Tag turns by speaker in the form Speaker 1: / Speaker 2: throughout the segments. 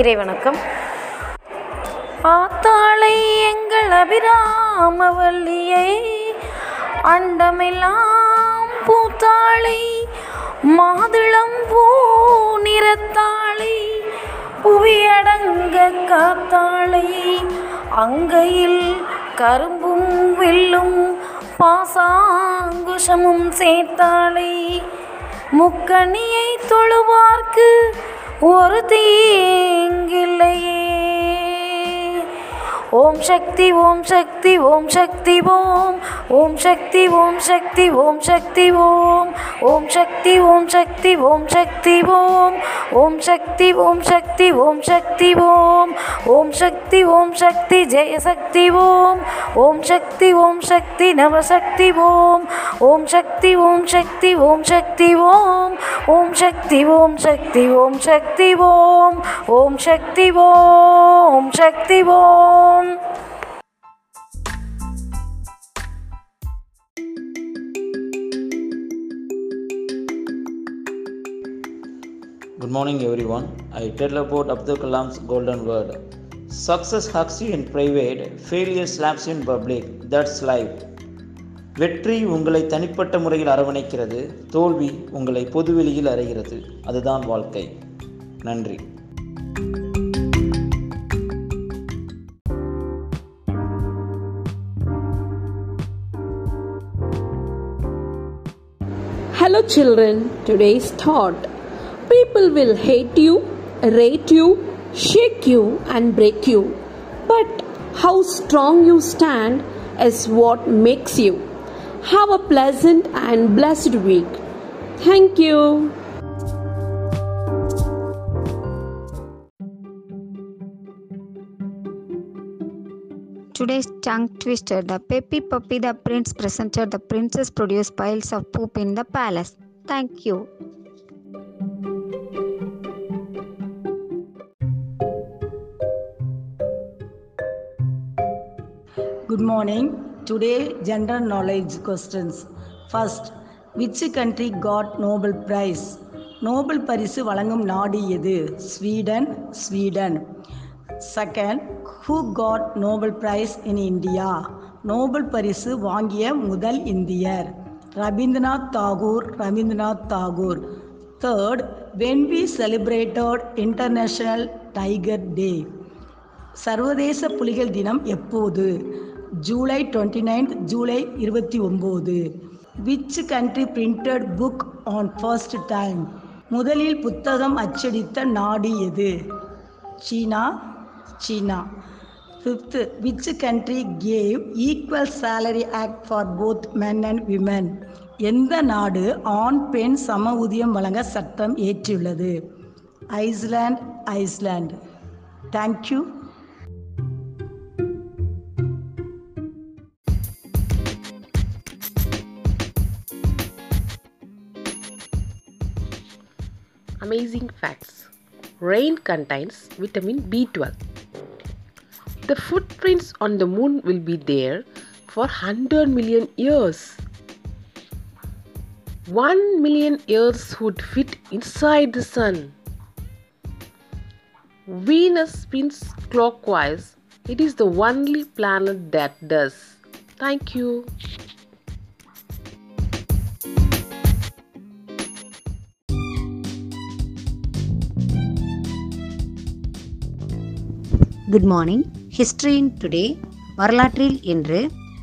Speaker 1: இறைவணக்கம் ஆத்தாளை எங்கள் அபிராமவல்லியை அண்டமெல்லாம் பூத்தாளை மாதுளம் பூ நிறத்தாளை புவியடங்க காத்தாளை அங்கையில் கரும்பும் வில்லும் பாசாங்குஷமும் சேர்த்தாளை முக்கணியை தொழுவார்க்கு ஒரு தீங்கில்லையே ஓம் Shakti Om Shakti Om Shakti Om Om Shakti Om Shakti Om Shakti Om Om Shakti Om Shakti Om Shakti Om Om Shakti Om Shakti Om Shakti Om Om Shakti Om Shakti Jaya Shakti Om Om Shakti Om Shakti Navashakti Om Om Shakti Om Shakti Om Shakti Om Om Shakti Om Shakti Om Shakti Om Om Shakti Om Shakti Om
Speaker 2: Good morning, everyone. I tell about Abdul Kalam's golden word. Success hugs you in private failure slaps in public that's life வெற்றி உங்களை தனிப்பட்ட முறையில் அரவணைக்கிறது தோல்வி உங்களை பொதுவெளியில் அறைகிறது அதுதான் வாழ்க்கை நன்றி
Speaker 3: Hello, children. Today's thought People will hate you, rate you, shake you and break you, but how strong you stand is what makes you. Have a pleasant and blessed week. Thank you.
Speaker 4: Today's tongue twister The Peppy Puppy the Prince presented the princess produced piles of poop in the palace. Thank you.
Speaker 5: Good morning Today, general knowledge questions. First, which country got Nobel Prize? Nobel பரிசு வழங்கும் நாடு எது Sweden Sweden second who got Nobel prize in India Nobel பரிசு வாங்கிய முதல் இந்தியர் Rabindranath Tagore Rabindranath Tagore third when we celebrated international tiger day சர்வதேச புலிகள் தினம் எப்போது ஜூலை டுவெண்ட்டி நைன்த் ஜூலை இருபத்தி ஒம்பது which country printed book on first time முதலில் புத்தகம் அச்சடித்த நாடு எது சீனா சீனா fifth which country gave equal salary act for both men and women எந்த நாடு ஆண் பெண் சம ஊதியம் வழங்க சட்டம் ஏற்றியுள்ளது Iceland Iceland thank you
Speaker 6: amazing facts. Rain contains vitamin B12. The footprints on the moon will be there for 100 million years. 1 million years would fit inside the sun. Venus spins clockwise. It is the only planet that does. Thank you.
Speaker 7: Good morning history in today வரலாற்றில் இன்று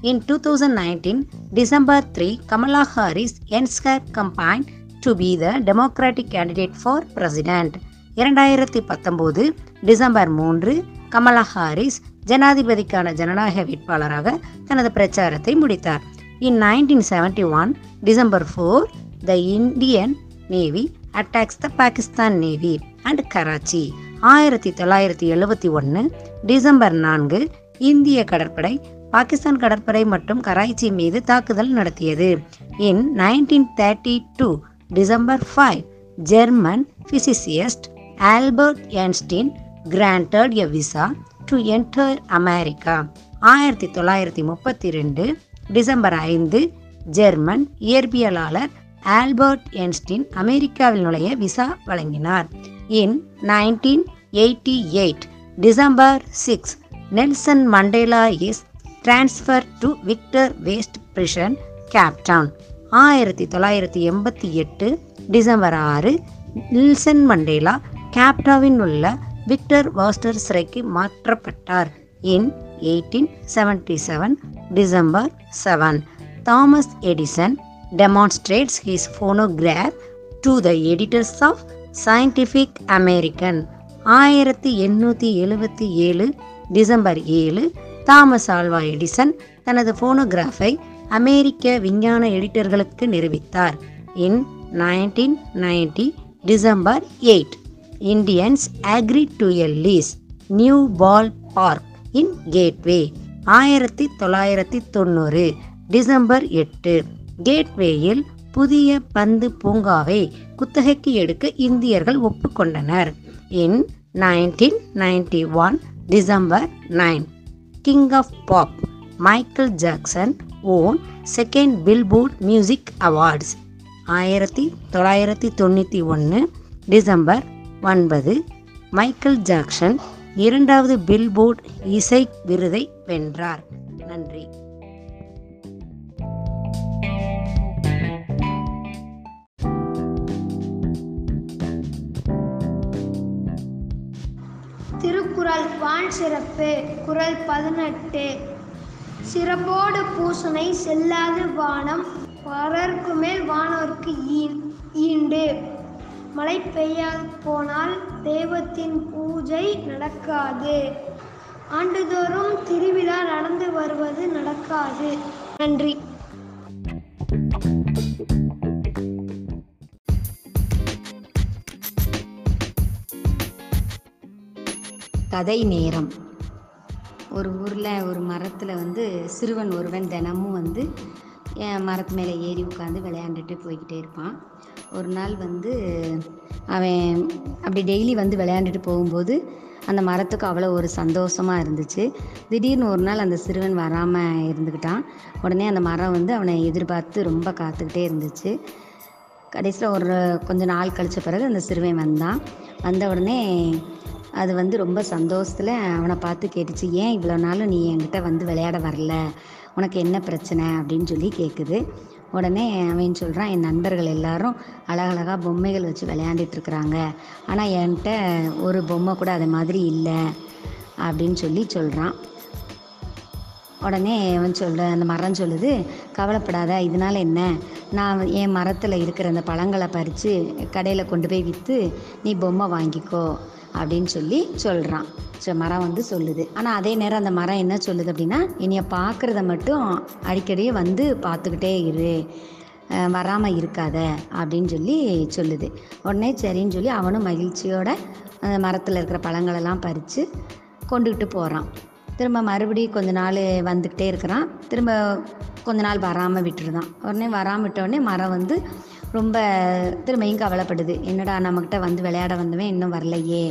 Speaker 7: in two thousand nineteen December three Kamala Harris ends her campaign to be the democratic candidate for president இரண்டாயிரத்தி பத்தொம்போது December மூன்று Kamala Harris ஜனாதிபதிக்கான ஜனநாயக வேட்பாளராக தனது பிரச்சாரத்தை முடித்தார் in nineteen seventy one December four the Indian navy attacks the Pakistan navy and Karachi ஆயிரத்தி தொள்ளாயிரத்தி எழுபத்தி ஒன்று டிசம்பர் நான்கு இந்திய கடற்படை பாகிஸ்தான் கடற்படை மற்றும் கராச்சி மீது தாக்குதல் நடத்தியது in nineteen thirty two December five German physicist Albert Einstein granted a visa to enter America ஆயிரத்தி தொள்ளாயிரத்தி முப்பத்தி ரெண்டு டிசம்பர் ஐந்து ஜெர்மன் இயற்பியலாளர் ஆல்பர்ட் என்ஸ்டின் அமெரிக்காவில் நுழைய விசா வழங்கினார் in nineteen eighty eight December six Nelson Mandela is transfer to Victor Verster prison Cape Town ஆயிரத்தி தொள்ளாயிரத்தி எண்பத்தி எட்டு டிசம்பர் ஆறு நெல்சன் மண்டேலா கேப்டாவின் உள்ள விக்டர் வாஸ்டர் சிறைக்கு மாற்றப்பட்டார் in eighteen seventy seven December seven Thomas Edison demonstrates his phonograph to the editors of Scientific American ஆயிரத்தி எண்ணூற்றி எழுபத்தி ஏழு டிசம்பர் ஏழு தாமஸ் ஆல்வா எடிசன் தனது ஃபோனோகிராஃபை அமெரிக்க விஞ்ஞான எடிட்டர்களுக்கு நிரூபித்தார் in nineteen ninety December eight Indians agree to a lease new ballpark in Gateway ஆயிரத்தி தொள்ளாயிரத்தி தொண்ணூறு டிசம்பர் எட்டு கேட்வேயில் புதிய பந்து பூங்காவை குத்தகைக்கு எடுக்க இந்தியர்கள் ஒப்புக்கொண்டனர் in nineteen ninety one December nine King of Pop Michael Jackson won second Billboard Music Awards ஆயிரத்தி தொள்ளாயிரத்தி தொண்ணூற்றி ஒன்று டிசம்பர் ஒன்பது மைக்கேல் ஜாக்சன் இரண்டாவது பில்போர்ட் இசை விருதை வென்றார் நன்றி
Speaker 8: திருக்குறள் வான் சிறப்பு குரல் பதினெட்டு சிறப்போடு பூசனை செல்லாது வானம் வரற்கு மேல் வானோர்க்கு ஈண்டு மழை பெய்யாது போனால் தெய்வத்தின் பூஜை நடக்காது ஆண்டுதோறும் திருவிழா நடந்து வருவது நடக்காது நன்றி
Speaker 9: கதை நேரம் ஒரு ஊரில் ஒரு மரத்தில் வந்து சிறுவன் ஒருவன் தினமும் வந்து மரத்து மேலே ஏறி உட்காந்து விளையாண்டுட்டு போய்கிட்டே இருப்பான் ஒரு நாள் வந்து அவன் அப்படி டெய்லி வந்து விளையாண்டுட்டு போகும்போது அந்த மரத்துக்கு அவ்வளோ ஒரு சந்தோஷமாக இருந்துச்சு திடீர்னு ஒரு நாள் அந்த சிறுவன் வராமல் இருந்துக்கிட்டான் உடனே அந்த மரம் வந்து அவனை எதிர்பார்த்து ரொம்ப காத்துக்கிட்டே இருந்துச்சு கடைசியில் ஒரு கொஞ்சம் நாள் கழித்த பிறகு அந்த சிறுவன் வந்தான் வந்த உடனே அது வந்து ரொம்ப சந்தோஷத்தில் அவனை பார்த்து கேட்டுச்சு ஏன் இவ்வளோ நாளும் நீ என்கிட்ட வந்து விளையாட வரல உனக்கு என்ன பிரச்சனை அப்படின்னு சொல்லி கேட்குது உடனே அவன் சொல்கிறான் என் நண்பர்கள் எல்லாரும் அழகழகாக பொம்மைகள் வச்சு விளையாண்டுட்டுருக்குறாங்க ஆனால் என்கிட்ட ஒரு பொம்மை கூட அது மாதிரி இல்லை அப்படின்னு சொல்லி சொல்கிறான் உடனே அவன் சொல்கிற அந்த மரம் சொல்லுது கவலைப்படாத இதனால் என்ன நான் என் மரத்தில் இருக்கிற அந்த பழங்களை பறித்து கடையில் கொண்டு போய் விற்று நீ பொம்மை வாங்கிக்கோ அப்படின்னு சொல்லி சொல்கிறான் ஸோ மரம் வந்து சொல்லுது ஆனால் அதே நேரம் அந்த மரம் என்ன சொல்லுது அப்படின்னா என்னையை பார்க்குறத மட்டும் அடிக்கடி வந்து பார்த்துக்கிட்டே இரு வராமல் இருக்காத அப்படின்னு சொல்லி சொல்லுது உடனே சரின்னு சொல்லி அவனும் மகிழ்ச்சியோட அந்த மரத்தில் இருக்கிற பழங்களெல்லாம் பறித்து கொண்டுக்கிட்டு போகிறான் திரும்ப மறுபடியும் கொஞ்ச நாள் வந்துக்கிட்டே இருக்கிறான் திரும்ப கொஞ்ச நாள் வராமல் விட்டுருதான் உடனே வராமல் விட்டோடனே மரம் வந்து ரொம்ப திரும்பியும் கவலைப்படுது என்னடா நம்மக்கிட்ட வந்து விளையாட வந்தவன் இன்னும் வரலையே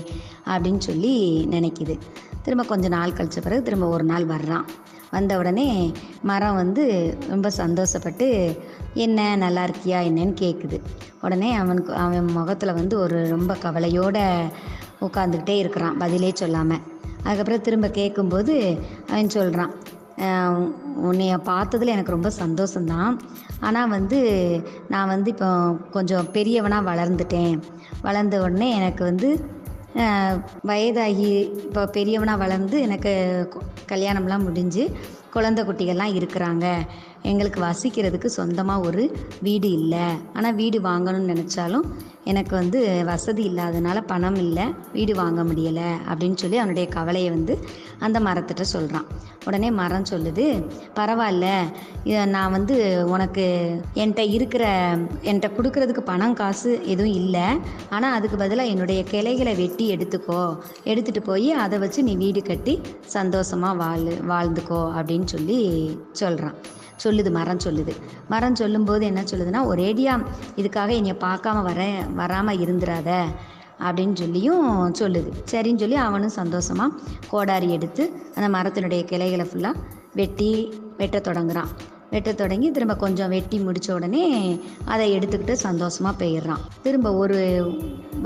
Speaker 9: அப்படின்னு சொல்லி நினைக்கிது திரும்ப கொஞ்ச நாள் கழிச்ச பிறகு திரும்ப ஒரு நாள் வர்றான் வந்த உடனே மரம் வந்து ரொம்ப சந்தோஷப்பட்டு என்ன நல்லா இருக்கியா என்னன்னு கேட்குது உடனே அவனுக்கு அவன் முகத்தில் வந்து ஒரு ரொம்ப கவலையோடு உட்காந்துக்கிட்டே இருக்கிறான் பதிலே சொல்லாமல் அதுக்கப்புறம் திரும்ப கேட்கும்போது அவன் சொல்கிறான் உன்னைய பார்த்ததில் எனக்கு ரொம்ப சந்தோஷந்தான் ஆனால் வந்து நான் வந்து இப்போ கொஞ்சம் பெரியவனாக வளர்ந்துட்டேன் வளர்ந்த உடனே எனக்கு வந்து வயதாகி இப்போ பெரியவனாக வளர்ந்து எனக்கு கல்யாணம்லாம் முடிஞ்சு குழந்தை குட்டிகள்லாம் இருக்கிறாங்க எங்களுக்கு வசிக்கிறதுக்கு சொந்தமாக ஒரு வீடு இல்லை ஆனால் வீடு வாங்கணும்னு நினச்சாலும் எனக்கு வந்து வசதி இல்லாதனால பணம் இல்லை வீடு வாங்க முடியலை அப்படின்னு சொல்லி அவனுடைய கவலையை வந்து அந்த மரத்திட்ட சொல்கிறான் உடனே மரம் சொல்லுது பரவாயில்ல நான் வந்து உனக்கு என்கிட்ட இருக்கிற என்கிட்ட கொடுக்கறதுக்கு பணம் காசு எதுவும் இல்லை ஆனால் அதுக்கு பதிலாக என்னுடைய கிளைகளை வெட்டி எடுத்துக்கோ எடுத்துகிட்டு போய் அதை வச்சு நீ வீடு கட்டி சந்தோஷமாக வாழ் வாழ்ந்துக்கோ அப்படின்னு சொல்லி சொல்கிறான் சொல்லுது மரம் சொல்லுது மரம் சொல்லும்போது என்ன சொல்லுதுன்னா ஒரேடியா இதுக்காக என்னை பார்க்காம வர வராமல் இருந்துடாத அப்படின்னு சொல்லியும் சொல்லுது சரின்னு சொல்லி அவனும் சந்தோஷமாக கோடாரி எடுத்து அந்த மரத்தினுடைய கிளைகளை ஃபுல்லாக வெட்டி வெட்ட தொடங்குறான் வெட்ட தொடங்கி திரும்ப கொஞ்சம் வெட்டி முடித்த உடனே அதை எடுத்துக்கிட்டு சந்தோஷமாக போயிடுறான் திரும்ப ஒரு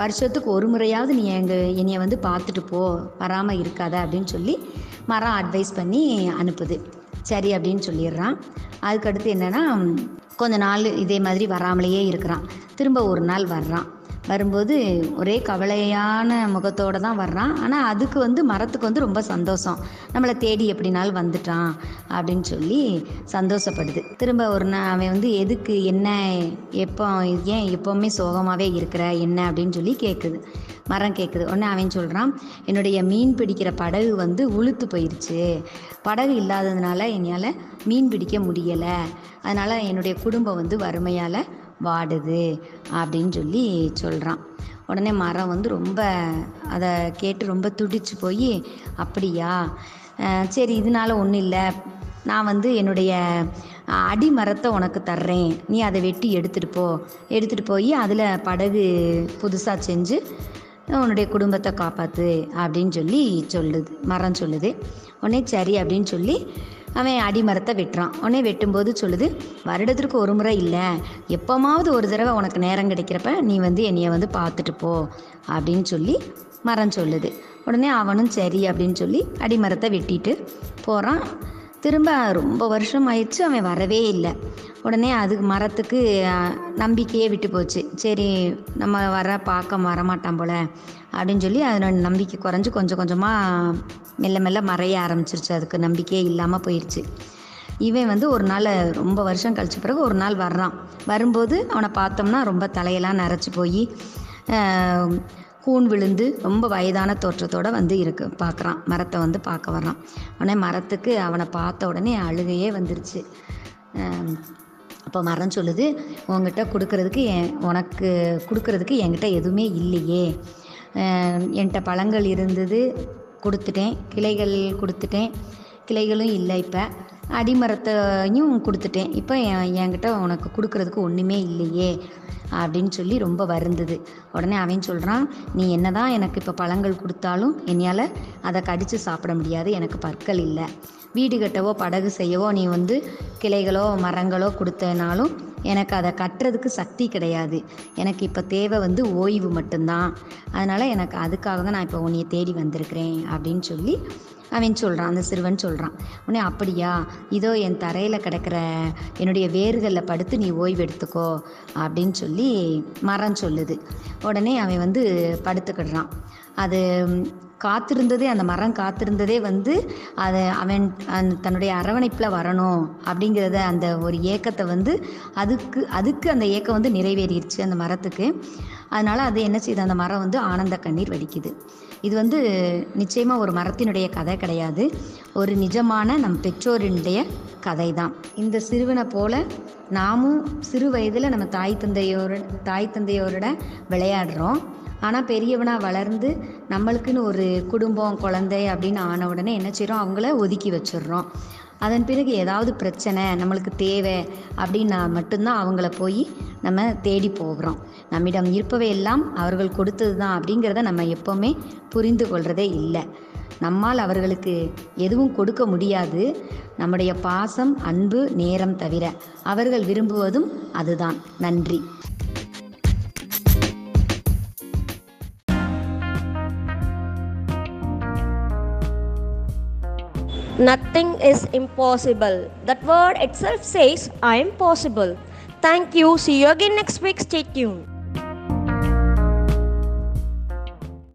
Speaker 9: வருஷத்துக்கு ஒரு முறையாவது நீ எங்கள் என்னையை வந்து பார்த்துட்டு போ வராமல் இருக்காத அப்படின்னு சொல்லி மரம் அட்வைஸ் பண்ணி அனுப்புது சரி அப்படின்னு சொல்லிடுறான் அதுக்கடுத்து என்னென்னா கொஞ்ச நாள் இதே மாதிரி வராமலேயே இருக்கிறான் திரும்ப ஒரு நாள் வர்றான் வரும்போது ஒரே கவலையான முகத்தோடு தான் வர்றான் ஆனால் அதுக்கு வந்து மரத்துக்கு வந்து ரொம்ப சந்தோஷம் நம்மளை தேடி எப்படினாலும் வந்துட்டான் அப்படின்னு சொல்லி சந்தோஷப்படுது திரும்ப ஒரு நாள் அவன் வந்து எதுக்கு என்ன எப்போ ஏன் எப்போவுமே சோகமாகவே இருக்கிற என்ன அப்படின்னு சொல்லி கேட்குது மரம் கேட்குது உடனே அவன் சொல்கிறான் என்னுடைய மீன் பிடிக்கிற படகு வந்து உளுத்து போயிடுச்சு படகு இல்லாததுனால என்னால் மீன் பிடிக்க முடியலை அதனால் என்னுடைய குடும்பம் வந்து வறுமையால் வாடுது அப்படின்னு சொல்லி சொல்கிறான் உடனே மரம் வந்து ரொம்ப அதை கேட்டு ரொம்ப துடிச்சு போய் அப்படியா சரி இதனால் ஒன்றும் இல்லை நான் வந்து என்னுடைய அடி மரத்தை உனக்கு தர்றேன் நீ அதை வெட்டி எடுத்துகிட்டு போ எடுத்துகிட்டு போய் அதில் படகு புதுசாக செஞ்சு உன்னுடைய குடும்பத்தை காப்பாற்று அப்படின்னு சொல்லி சொல்லுது மரம் சொல்லுது உடனே சரி அப்படின்னு சொல்லி அவன் அடிமரத்தை வெட்டுறான் உடனே வெட்டும்போது சொல்லுது வருடத்திற்கு ஒரு முறை இல்லை எப்போமாவது ஒரு தடவை உனக்கு நேரம் கிடைக்கிறப்ப நீ வந்து என்னைய வந்து பார்த்துட்டு போ அப்படின்னு சொல்லி மரம் சொல்லுது உடனே அவனும் சரி அப்படின்னு சொல்லி அடிமரத்தை வெட்டிட்டு போகிறான் திரும்ப ரொம்ப வருஷம் ஆயிடுச்சு அவன் வரவே இல்லை உடனே அதுக்கு மரத்துக்கு நம்பிக்கையே விட்டு போச்சு சரி நம்ம வர பார்க்க வரமாட்டான் போல் அப்படின்னு சொல்லி அதனோட நம்பிக்கை குறைஞ்சி கொஞ்சம் கொஞ்சமாக மெல்ல மெல்ல மறைய ஆரம்பிச்சிருச்சு அதுக்கு நம்பிக்கையே இல்லாமல் போயிடுச்சு இவன் வந்து ஒரு நாள் ரொம்ப வருஷம் கழிச்ச பிறகு ஒரு நாள் வர்றான் வரும்போது அவனை பார்த்தோம்னா ரொம்ப தலையெல்லாம் நரைச்சி போய் கூண் விழுந்து ரொம்ப வயதான தோற்றத்தோடு வந்து இருக்கு பார்க்குறான் மரத்தை வந்து பார்க்க வர்றான் உடனே மரத்துக்கு அவனை பார்த்த உடனே அழுகையே வந்துருச்சு அப்போ மரம் சொல்லுது உங்ககிட்ட கொடுக்கறதுக்கு என் உனக்கு கொடுக்கறதுக்கு என்கிட்ட எதுவுமே இல்லையே என்கிட்ட பழங்கள் இருந்தது கொடுத்துட்டேன் கிளைகள் கொடுத்துட்டேன் கிளைகளும் இல்லை இப்போ அடிமரத்தையும் கொடுத்துட்டேன் இப்போ என்கிட்ட உனக்கு கொடுக்கறதுக்கு ஒன்றுமே இல்லையே அப்படின்னு சொல்லி ரொம்ப வருந்தது உடனே அவன் சொல்கிறான் நீ என்ன தான் எனக்கு இப்போ பழங்கள் கொடுத்தாலும் என்னையால் அதை கடித்து சாப்பிட முடியாது எனக்கு பற்கள் இல்லை வீடு கட்டவோ படகு செய்யவோ நீ வந்து கிளைகளோ மரங்களோ கொடுத்தனாலும் எனக்கு அதை கட்டுறதுக்கு சக்தி கிடையாது எனக்கு இப்போ தேவை வந்து ஓய்வு மட்டும்தான் அதனால் எனக்கு அதுக்காக தான் நான் இப்போ உன்னைய தேடி வந்திருக்கிறேன் அப்படின்னு சொல்லி அவன் சொல்கிறான் அந்த சிறுவன் சொல்கிறான் உடனே அப்படியா இதோ என் தரையில் கிடக்கிற என்னுடைய வேர்களில் படுத்து நீ ஓய்வு எடுத்துக்கோ அப்படின்னு சொல்லி மரம் சொல்லுது உடனே அவன் வந்து படுத்துக்கிடுறான் அது காத்திருந்ததே அந்த மரம் காத்திருந்ததே வந்து அது அவன் தன்னுடைய அரவணைப்பில் வரணும் அப்படிங்கிறத அந்த ஒரு ஏக்கத்தை வந்து அதுக்கு அதுக்கு அந்த ஏக்கம் வந்து நிறைவேறிடுச்சு அந்த மரத்துக்கு அதனால் அது என்ன செய்யுது அந்த மரம் வந்து ஆனந்த கண்ணீர் வடிக்குது இது வந்து நிச்சயமாக ஒரு மரத்தினுடைய கதை கிடையாது ஒரு நிஜமான நம் பெற்றோரினுடைய கதை தான் இந்த சிறுவனை போல் நாமும் சிறு வயதில் நம்ம தாய் தந்தையோட தாய் தந்தையோரோட விளையாடுறோம் ஆனால் பெரியவனாக வளர்ந்து நம்மளுக்குன்னு ஒரு குடும்பம் குழந்தை அப்படின்னு ஆன உடனே என்ன செய்கிறோம் அவங்கள ஒதுக்கி வச்சிடுறோம் அதன் பிறகு ஏதாவது பிரச்சனை நம்மளுக்கு தேவை அப்படின்னா மட்டும்தான் அவங்கள போய் நம்ம தேடி போகிறோம் நம்மிடம் இருப்பவையெல்லாம் அவர்கள் கொடுத்தது தான் அப்படிங்கிறத நம்ம எப்போவுமே புரிந்து கொள்கிறதே இல்லை நம்மால் அவர்களுக்கு எதுவும் கொடுக்க முடியாது நம்முடைய பாசம் அன்பு நேரம் தவிர அவர்கள் விரும்புவதும் அதுதான் நன்றி
Speaker 3: Nothing is impossible. That word itself says, I am possible. Thank you. See you again next week. Stay tuned.